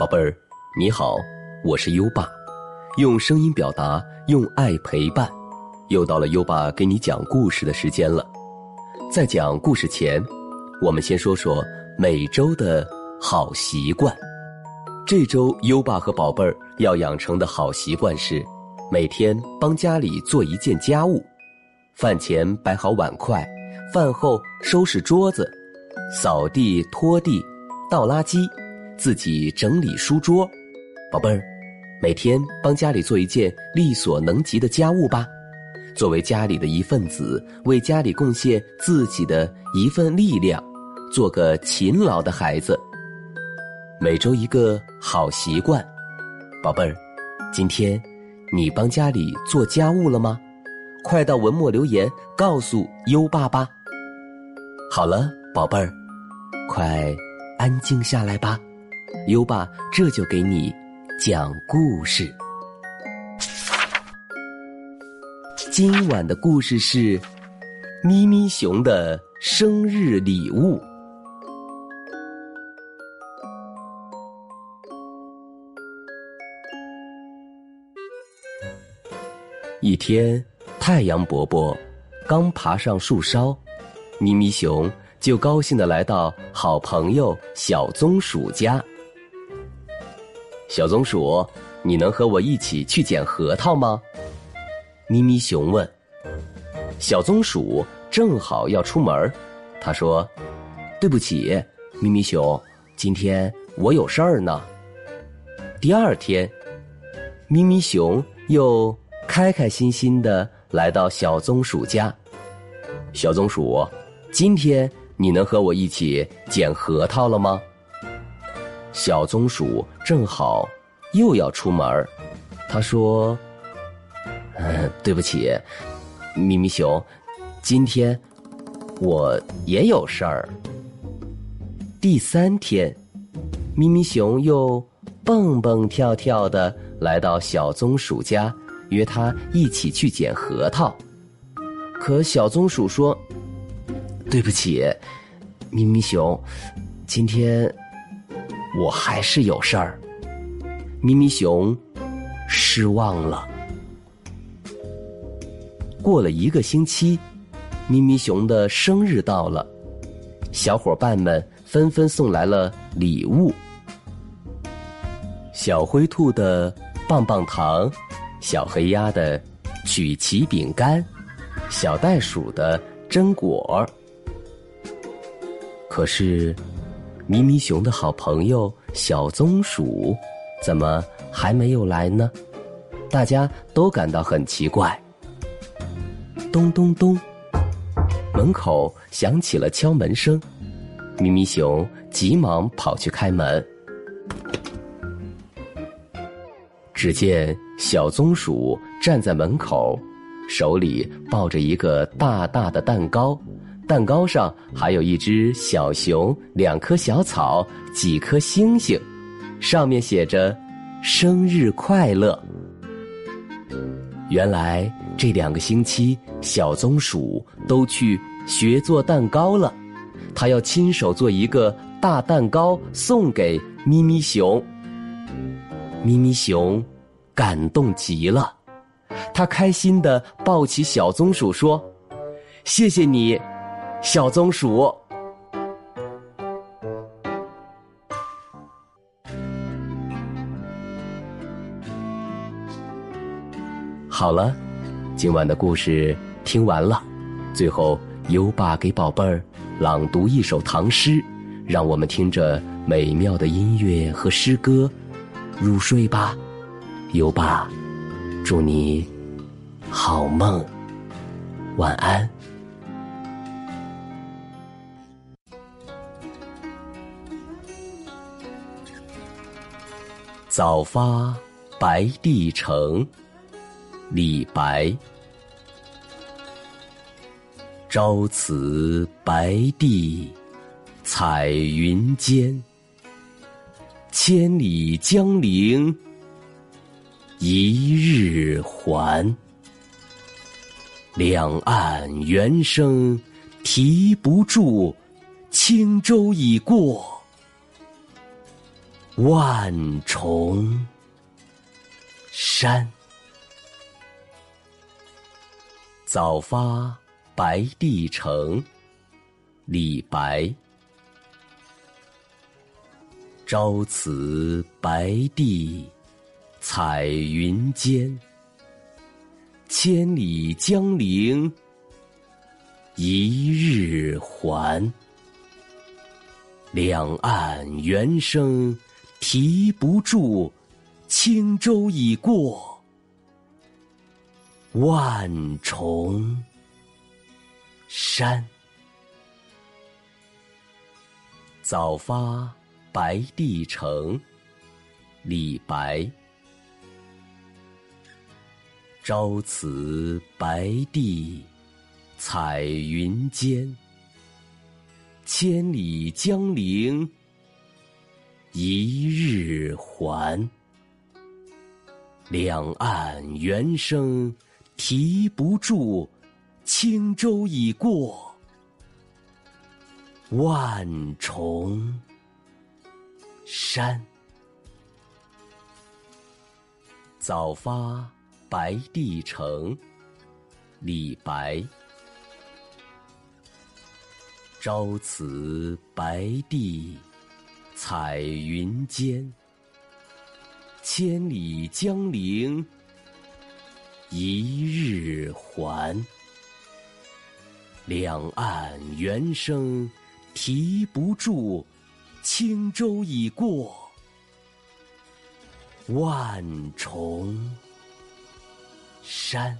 宝贝儿，你好，我是优爸，用声音表达，用爱陪伴。又到了优爸给你讲故事的时间了。在讲故事前，我们先说说每周的好习惯。这周优爸和宝贝儿要养成的好习惯是，每天帮家里做一件家务。饭前摆好碗筷，饭后收拾桌子，扫地拖地，倒垃圾，自己整理书桌。宝贝儿，每天帮家里做一件力所能及的家务吧。作为家里的一份子，为家里贡献自己的一份力量，做个勤劳的孩子。每周一个好习惯，宝贝儿，今天你帮家里做家务了吗？快到文末留言告诉优爸吧。好了，宝贝儿，快安静下来吧，优爸这就给你讲故事。今晚的故事是咪咪熊的生日礼物。一天，太阳伯伯刚爬上树梢，咪咪熊就高兴的来到好朋友小棕鼠家。小棕鼠，你能和我一起去捡核桃吗？咪咪熊问。小棕鼠正好要出门，他说：“对不起，咪咪熊，今天我有事儿呢。”第二天，咪咪熊又。开开心心的来到小棕鼠家，小棕鼠，今天你能和我一起捡核桃了吗？小棕鼠正好又要出门他说：“嗯，对不起，咪咪熊，今天我也有事儿。”第三天，咪咪熊又蹦蹦跳跳的来到小棕鼠家。约他一起去捡核桃，可小棕鼠说：“对不起，咪咪熊，今天我还是有事儿。”咪咪熊失望了。过了一个星期，咪咪熊的生日到了，小伙伴们纷纷送来了礼物：小灰兔的棒棒糖。小黑鸭的曲奇饼干，小袋鼠的榛果。可是，咪咪熊的好朋友小棕鼠怎么还没有来呢？大家都感到很奇怪。咚咚咚，门口响起了敲门声，咪咪熊急忙跑去开门。只见小棕鼠站在门口，手里抱着一个大大的蛋糕，蛋糕上还有一只小熊、两棵小草、几颗星星，上面写着“生日快乐”。原来这两个星期，小棕鼠都去学做蛋糕了，它要亲手做一个大蛋糕送给咪咪熊。咪咪熊感动极了，他开心的抱起小棕鼠说：“谢谢你，小松鼠。”好了，今晚的故事听完了，最后优爸给宝贝儿朗读一首唐诗，让我们听着美妙的音乐和诗歌。入睡吧，优爸，祝你好梦，晚安。早发白帝城，李白。朝辞白帝彩云间。千里江陵一日还，两岸猿声啼不住，轻舟已过万重山。早发白帝城，李白。朝辞白帝彩云间，千里江陵一日还。两岸猿声啼不住，轻舟已过万重山。早发。白帝城，李白。朝辞白帝彩云间，千里江陵一日还。两岸猿声啼不住，轻舟已过万重。山，早发白帝城，李白。朝辞白帝彩云间，千里江陵一日还。两岸猿声啼不住。轻舟已过万重山。